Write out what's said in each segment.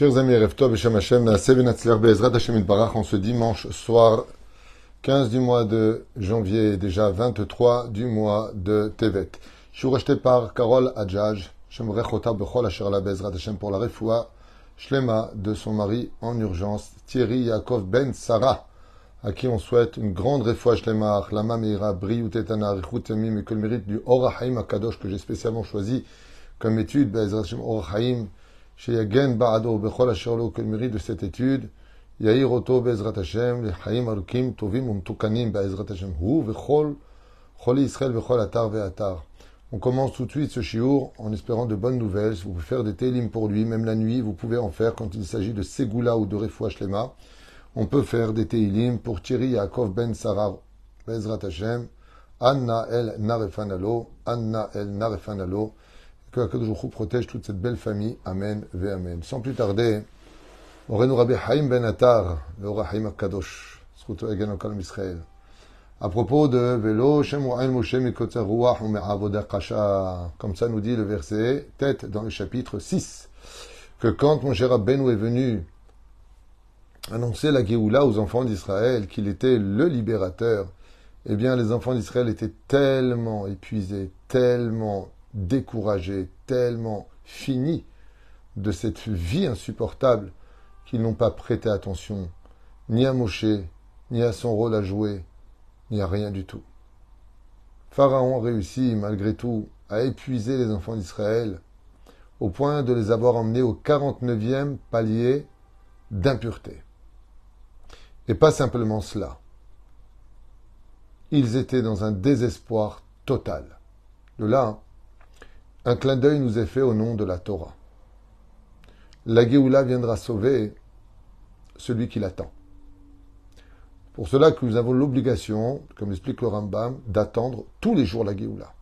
Chers amis, Reftov Beshem Hashem, Naaseh Benatzler Be'ezrat Hashem Barach, en ce dimanche soir 15 du mois de janvier, déjà 23 du mois de Tevet. Je suis rejeté par Carole Adjaj, Shem Rechota Bechol Asher La Be'ezrat Hashem pour la refoua Shlema de son mari en urgence, Thierry Yaakov Ben Sarah, à qui on souhaite une grande refoua Shlema, Achlama Meira, Briou Tetana, Yamim et que le mérite du Orahaim Akadosh que j'ai spécialement choisi comme étude, Be'ezrat Hashem Orahaim, on commence tout de suite ce chiour en espérant de bonnes nouvelles. Vous pouvez faire des télim pour lui, même la nuit, vous pouvez en faire quand il s'agit de Segula ou de refouachlema. On peut faire des télim pour Thierry Yaakov Ben Sarah, Bezrat Hashem, Anna El Narefanalo, Anna El Narefanalo, que Akadosh protège toute cette belle famille. Amen, ve Amen. Sans plus tarder, Morenu Rabbi Haim Ben Atar, le Rahim Akadosh, Sruto Egen Okal Israël. À propos de Velo, Shem Wa'el Moshe Mikotzer Ruach Me'avoda Kasha, comme ça nous dit le verset, tête dans le chapitre 6, que quand mon cher Rabbeinu est venu annoncer la Géoula aux enfants d'Israël, qu'il était le libérateur, eh bien les enfants d'Israël étaient tellement épuisés, tellement découragés, tellement finis de cette vie insupportable qu'ils n'ont pas prêté attention ni à Moshe, ni à son rôle à jouer, ni à rien du tout. Pharaon réussit malgré tout à épuiser les enfants d'Israël au point de les avoir emmenés au 49e palier d'impureté. Et pas simplement cela. Ils étaient dans un désespoir total. De là, un clin d'œil nous est fait au nom de la Torah. La Géoula viendra sauver celui qui l'attend. Pour cela que nous avons l'obligation, comme explique le Rambam, d'attendre tous les jours la Géoula.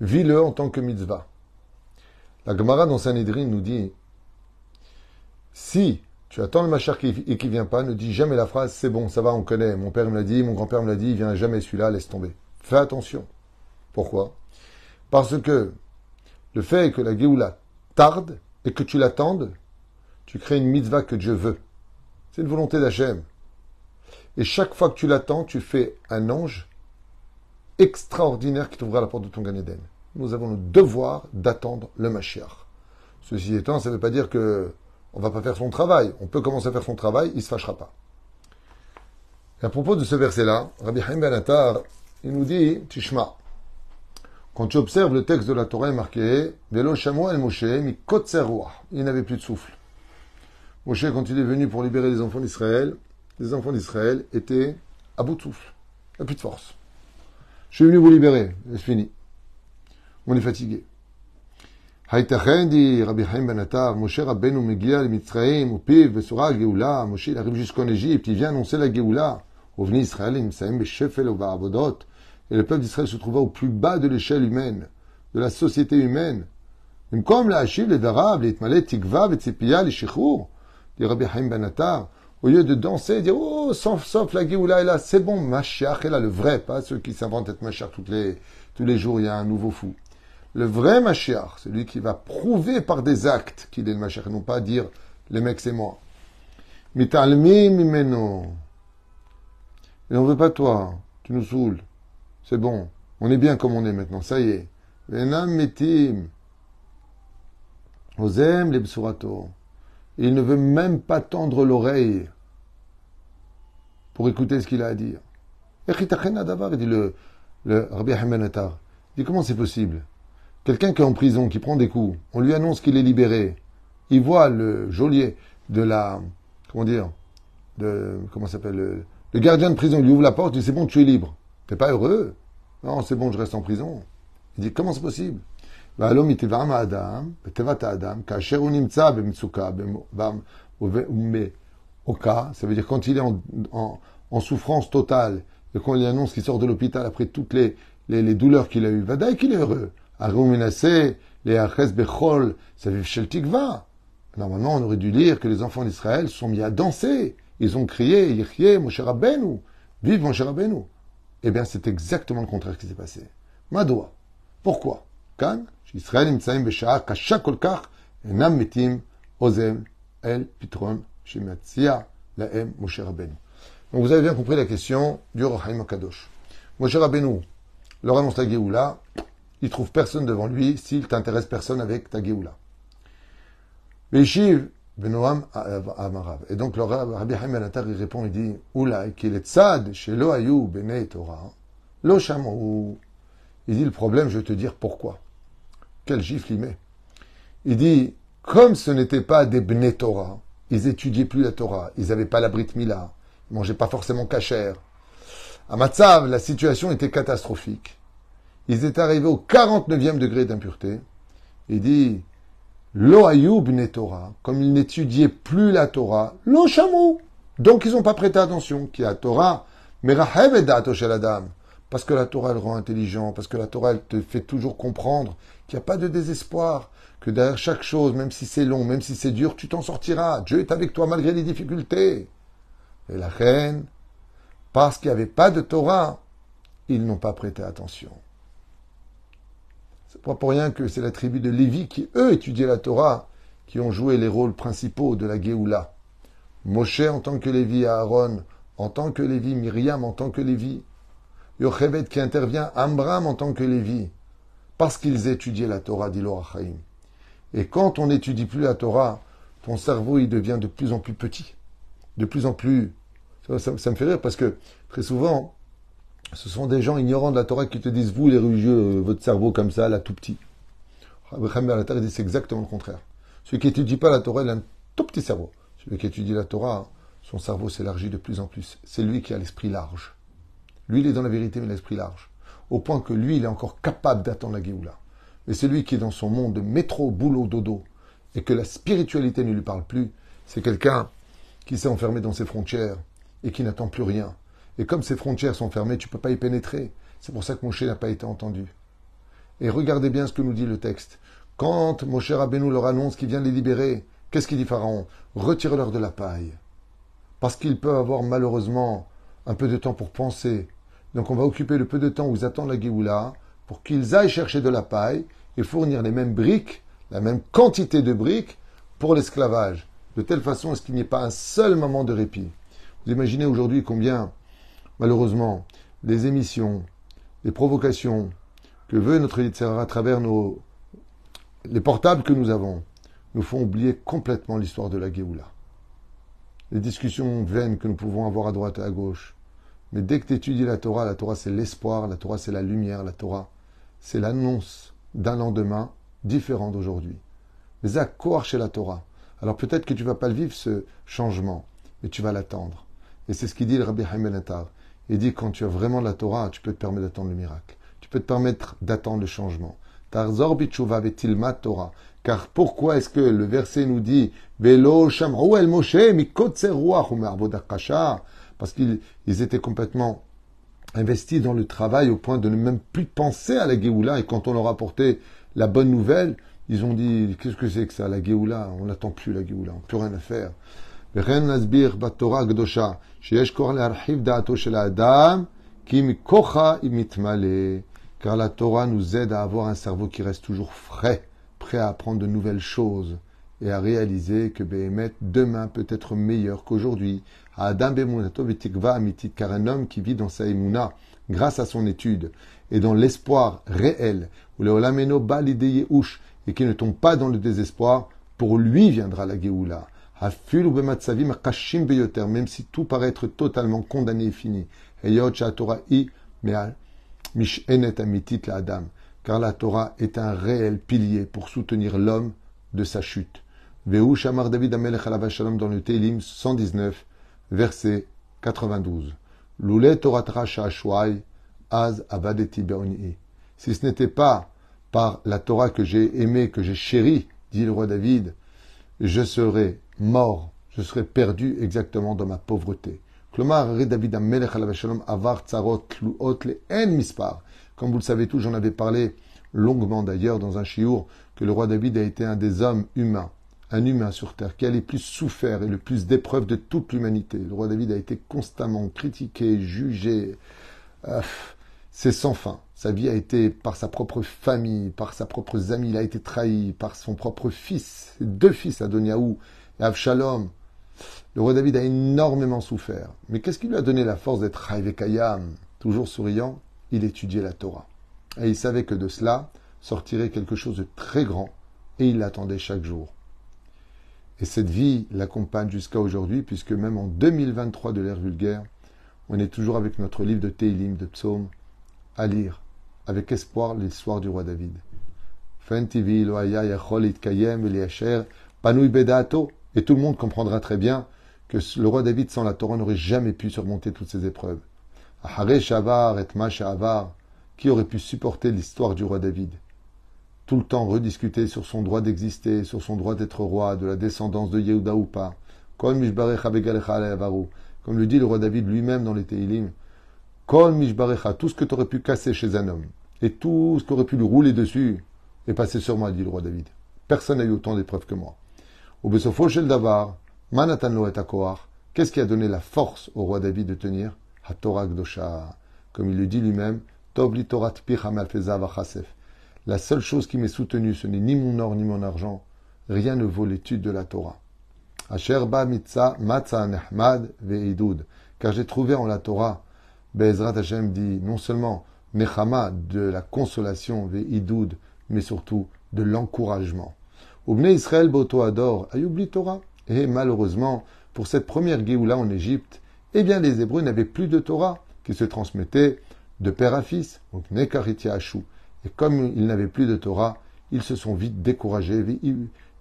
Vis-le en tant que mitzvah. La Gemara dans Sanhedrin nous dit si tu attends le Machar et qui vient pas, ne dis jamais la phrase c'est bon, ça va, on connaît, mon père me l'a dit, mon grand-père me l'a dit, il vient jamais celui-là, laisse tomber. Fais attention. Pourquoi? Parce que le fait que la Géoula tarde et que tu l'attendes, tu crées une mitzvah que Dieu veut. C'est une volonté d'Hachem. Et chaque fois que tu l'attends, tu fais un ange extraordinaire qui t'ouvrira la porte de ton Gan Nous avons le devoir d'attendre le Mashiach. Ceci étant, ça ne veut pas dire que on va pas faire son travail. On peut commencer à faire son travail, il ne se fâchera pas. Et à propos de ce verset-là, Rabbi Haim Ben Attar, il nous dit, Tishma, quand tu observes le texte de la Torah est marqué Velo mi Il n'avait plus de souffle. Moshe, quand il est venu pour libérer les enfants d'Israël, les enfants d'Israël étaient à bout de souffle. Il n'y a plus de force. Je suis venu vous libérer. C'est fini. On est fatigué. Haïtachen dit Rabbi Haim Benatav, Moshe Rabbeinu Megia, le Mitzraim, Upiv, Besura, Geoula. Moshe, il arrive jusqu'en Égypte, il vient annoncer la Geoula. Ovni Israël, Imsaim, Beshefel, Oba Abodot. Et le peuple d'Israël se trouva au plus bas de l'échelle humaine, de la société humaine. Comme la Hachiv, les Darab, les Itmalet, Tikva, les Tzipia, les Shichour, dit Rabbi Haim Ben Attar, au lieu de danser, dire Oh, sauf, sauf la Géoula est là, c'est bon, Mashiach est là, le vrai, pas ceux qui s'inventent être Mashiach toutes les, tous les jours, il y a un nouveau fou. Le vrai Mashiach, celui qui va prouver par des actes qu'il est le Mashiach, non pas dire les mecs c'est moi. Mitalmi mimeno. Et on veut pas toi, tu nous saoules. C'est bon. On est bien comme on est maintenant. Ça y est. Osem les Il ne veut même pas tendre l'oreille pour écouter ce qu'il a à dire. Dit le, le Rabbi Il dit comment c'est possible? Quelqu'un qui est en prison, qui prend des coups, on lui annonce qu'il est libéré. Il voit le geôlier de la, comment dire, de, comment s'appelle, le, le, gardien de prison, il lui ouvre la porte, il dit c'est bon, tu es libre. T'es pas heureux? Non, c'est bon, je reste en prison. Il dit, comment c'est possible? Ça veut dire quand il est en, en, souffrance totale et qu'on lui annonce qu'il sort de l'hôpital après toutes les, les, douleurs qu'il a eues, Vadaï qu'il est heureux. Normalement, on aurait dû lire que les enfants d'Israël sont mis à danser. Ils ont crié, Yechye, Moshe Rabbeinu, vive Moshe Rabbeinu. Eh bien, c'est exactement le contraire qui s'est passé. Madoua. Pourquoi? Donc vous avez bien compris la question du Rochaim Kadosh. Moshe Rabbeinu leur annonce la Géoula, il trouve personne devant lui s'il t'intéresse personne avec ta Géoula. Beshiv Benoam Amarav. Et donc le Rabbi Haim il répond, il dit Oula, qu'il est tzad chez Lo Ayou Bene Torah, Lo Shamou. Il dit le problème, je vais te dire pourquoi. Quel gifle il met. Il dit comme ce n'était pas des Bne Torah, ils étudiaient plus la Torah, ils n'avaient pas la Brit Mila, ils mangeaient pas forcément cachère. À Matzav, la situation était catastrophique. Ils étaient arrivés au 49e degré d'impureté. Il dit Lo Torah, comme ils n'étudiaient plus la Torah, lo chamou. Donc ils n'ont pas prêté attention. Qui a Torah. Parce que la Torah, elle rend intelligent, parce que la Torah, elle te fait toujours comprendre qu'il n'y a pas de désespoir, que derrière chaque chose, même si c'est long, même si c'est dur, tu t'en sortiras. Dieu est avec toi malgré les difficultés. Et la reine, parce qu'il n'y avait pas de Torah, ils n'ont pas prêté attention. C'est pas pour rien que c'est la tribu de Lévi qui, eux, étudiaient la Torah, qui ont joué les rôles principaux de la Géoula. Moshe en tant que Lévi, Aaron en tant que Lévi, Myriam en tant que Lévi, Yochebed qui intervient, Amram en tant que Lévi, parce qu'ils étudiaient la Torah, dit l'Orachaim. Et quand on n'étudie plus la Torah, ton cerveau il devient de plus en plus petit, de plus en plus. Ça, me fait rire parce que très souvent, ce sont des gens ignorants de la Torah qui te disent, vous les religieux, euh, votre cerveau comme ça, là, tout petit. la Torah dit c'est exactement le contraire. Celui qui n'étudie pas la Torah, il a un tout petit cerveau. Celui qui étudie la Torah, son cerveau s'élargit de plus en plus. C'est lui qui a l'esprit large. Lui, il est dans la vérité, mais l'esprit large. Au point que lui, il est encore capable d'attendre la Géoula. Mais celui qui est dans son monde de métro, boulot, dodo, et que la spiritualité ne lui parle plus, c'est quelqu'un qui s'est enfermé dans ses frontières et qui n'attend plus rien. Et comme ces frontières sont fermées, tu ne peux pas y pénétrer. C'est pour ça que Moshe n'a pas été entendu. Et regardez bien ce que nous dit le texte. Quand Moshe Rabbeinu leur annonce qu'il vient les libérer, qu'est-ce qu'il dit Pharaon? Retire-leur de la paille. Parce qu'ils peuvent avoir malheureusement un peu de temps pour penser. Donc on va occuper le peu de temps où ils attendent la Géoula pour qu'ils aillent chercher de la paille et fournir les mêmes briques, la même quantité de briques pour l'esclavage. De telle façon à ce qu'il n'y ait pas un seul moment de répit. Vous imaginez aujourd'hui combien malheureusement, les émissions, les provocations que veut notre littéraire à travers nos, les portables que nous avons, nous font oublier complètement l'histoire de la Géoula. Les discussions vaines que nous pouvons avoir à droite et à gauche. Mais dès que tu étudies la Torah, la Torah c'est l'espoir, la Torah c'est la lumière, la Torah c'est l'annonce d'un lendemain différent d'aujourd'hui. Mais à quoi chez la Torah Alors peut-être que tu ne vas pas le vivre ce changement, mais tu vas l'attendre. Et c'est ce qu'il dit le Rabbi Haïm il dit quand tu as vraiment la Torah, tu peux te permettre d'attendre le miracle. Tu peux te permettre d'attendre le changement. Tarzor vetilma Torah. Car pourquoi est-ce que le verset nous dit Velo Parce qu'ils étaient complètement investis dans le travail au point de ne même plus penser à la Géoula. Et quand on leur a apporté la bonne nouvelle, ils ont dit Qu'est-ce que c'est que ça, la Géoula? On n'attend plus la Géoula, on n'a plus rien à faire. וכן להסביר בתורה הקדושה שיש כוח להרחיב דעתו של האדם, כי מכוחה היא מתמלא. Car la Torah nous aide à avoir un cerveau qui reste toujours frais, prêt à apprendre de nouvelles choses et à réaliser que Behemet, demain peut être meilleur qu'aujourd'hui. Adam amitit, car un homme qui vit dans sa emuna, grâce à son étude, et dans l'espoir réel, ou le olameno et qui ne tombe pas dans le désespoir, pour lui viendra la Géoula même si tout paraît être totalement condamné et fini. Car la Torah est un réel pilier pour soutenir l'homme de sa chute. Veu Shamar David Shalom dans le Télim 119, verset 92. Loulé Torah Az Abadeti Si ce n'était pas par la Torah que j'ai aimée, que j'ai chérie, dit le roi David, je serais mort, je serais perdu exactement dans ma pauvreté. Comme vous le savez tous, j'en avais parlé longuement d'ailleurs dans un chiour, que le roi David a été un des hommes humains, un humain sur terre, qui a le plus souffert et le plus d'épreuves de toute l'humanité. Le roi David a été constamment critiqué, jugé. Euh, c'est sans fin. Sa vie a été, par sa propre famille, par sa propre amis, il a été trahi, par son propre fils, deux fils, Adoniaou Avshalom. Le roi David a énormément souffert. Mais qu'est-ce qui lui a donné la force d'être Kayam Toujours souriant, il étudiait la Torah. Et il savait que de cela sortirait quelque chose de très grand, et il l'attendait chaque jour. Et cette vie l'accompagne jusqu'à aujourd'hui, puisque même en 2023 de l'ère vulgaire, on est toujours avec notre livre de Teilim, de Psaume, à lire, avec espoir, l'histoire du roi David. Et tout le monde comprendra très bien que le roi David sans la Torah n'aurait jamais pu surmonter toutes ces épreuves. Qui aurait pu supporter l'histoire du roi David? Tout le temps rediscuter sur son droit d'exister, sur son droit d'être roi, de la descendance de Yehuda ou pas. Comme le dit le roi David lui-même dans les Teilim, Kol mishbarecha, tout ce que tu aurais pu casser chez un homme, et tout ce qui aurait pu lui rouler dessus, est passé sur moi, dit le roi David. Personne n'a eu autant d'épreuves que moi. Au Besofo shel davar, manatan lo et qu'est-ce qui a donné la force au roi David de tenir Torah Gdosha. Comme il le dit lui-même, Tov li Torah La seule chose qui m'est soutenue, ce n'est ni mon or ni mon argent. Rien ne vaut l'étude de la Torah. Asher ba mitza matza nehmad ve'idud. Car j'ai trouvé en la Torah Bezrat Hashem dit non seulement Nechama de la consolation, Ve'idoud, mais surtout de l'encouragement. Oubne Israël Boto Ador, Ayoubli Torah. Et malheureusement, pour cette première Géoula en Égypte, eh bien les Hébreux n'avaient plus de Torah qui se transmettait de père à fils, donc Nekaritia Hachou. Et comme ils n'avaient plus de Torah, ils se sont vite découragés.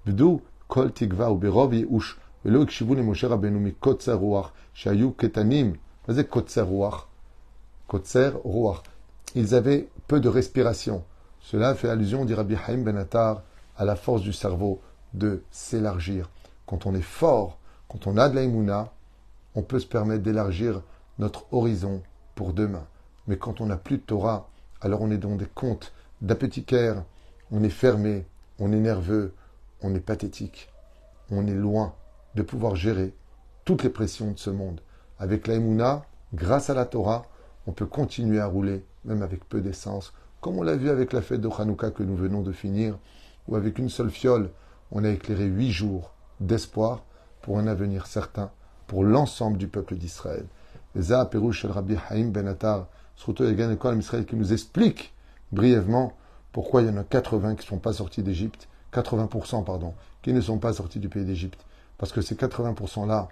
V'du kol tikva ou berov yehush. Ikshivu le Moshe Rabbeinu mi kotzer ruach, shayu ketanim. Vas-y kotzer ruach. Kotser, Ruach. Ils avaient peu de respiration. Cela fait allusion, dit Rabbi Haim Benatar, à la force du cerveau de s'élargir. Quand on est fort, quand on a de l'aïmouna, on peut se permettre d'élargir notre horizon pour demain. Mais quand on n'a plus de Torah, alors on est dans des comptes d'apothicaire, on est fermé, on est nerveux, on est pathétique. On est loin de pouvoir gérer toutes les pressions de ce monde. Avec l'aïmouna, grâce à la Torah, on peut continuer à rouler, même avec peu d'essence, comme on l'a vu avec la fête de Hanouka que nous venons de finir, où avec une seule fiole, on a éclairé huit jours d'espoir pour un avenir certain pour l'ensemble du peuple d'Israël. Les Perouche el Rabbi Haïm Ben Attar, Israël, qui nous explique brièvement pourquoi il y en a 80 qui ne sont pas sortis d'Égypte, 80% pardon, qui ne sont pas sortis du pays d'Égypte. Parce que ces 80%-là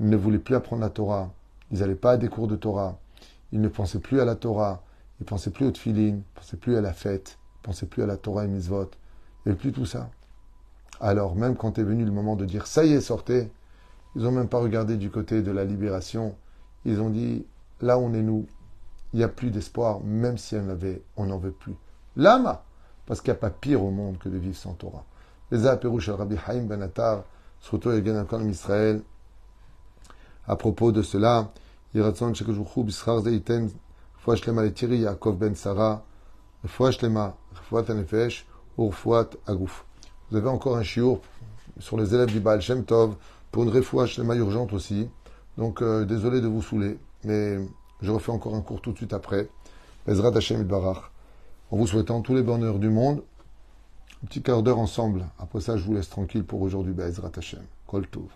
ne voulaient plus apprendre la Torah, ils n'allaient pas à des cours de Torah, il ne pensait plus à la Torah, il ne pensait plus au tfilin, il ne pensait plus à la fête, il ne pensait plus à la Torah et mitzvot. Il plus tout ça. Alors, même quand est venu le moment de dire ça y est, sortez, ils n'ont même pas regardé du côté de la libération. Ils ont dit là on est nous, il n'y a plus d'espoir, même si on avait, on n'en veut plus. Lama Parce qu'il n'y a pas pire au monde que de vivre sans Torah. Les Aperouch Rabbi Haïm Ben Attar, surtout Israël, à propos de cela, vous avez encore un chiour sur les élèves du Baal Shem Tov pour une refoua shlema urgente aussi. Donc euh, désolé de vous saouler, mais je refais encore un cours tout de suite après. Bezrat Hashem Barach. En vous souhaitant tous les bonheurs du monde. Un petit quart d'heure ensemble. Après ça, je vous laisse tranquille pour aujourd'hui. Bezrat Hashem. Kol Tov.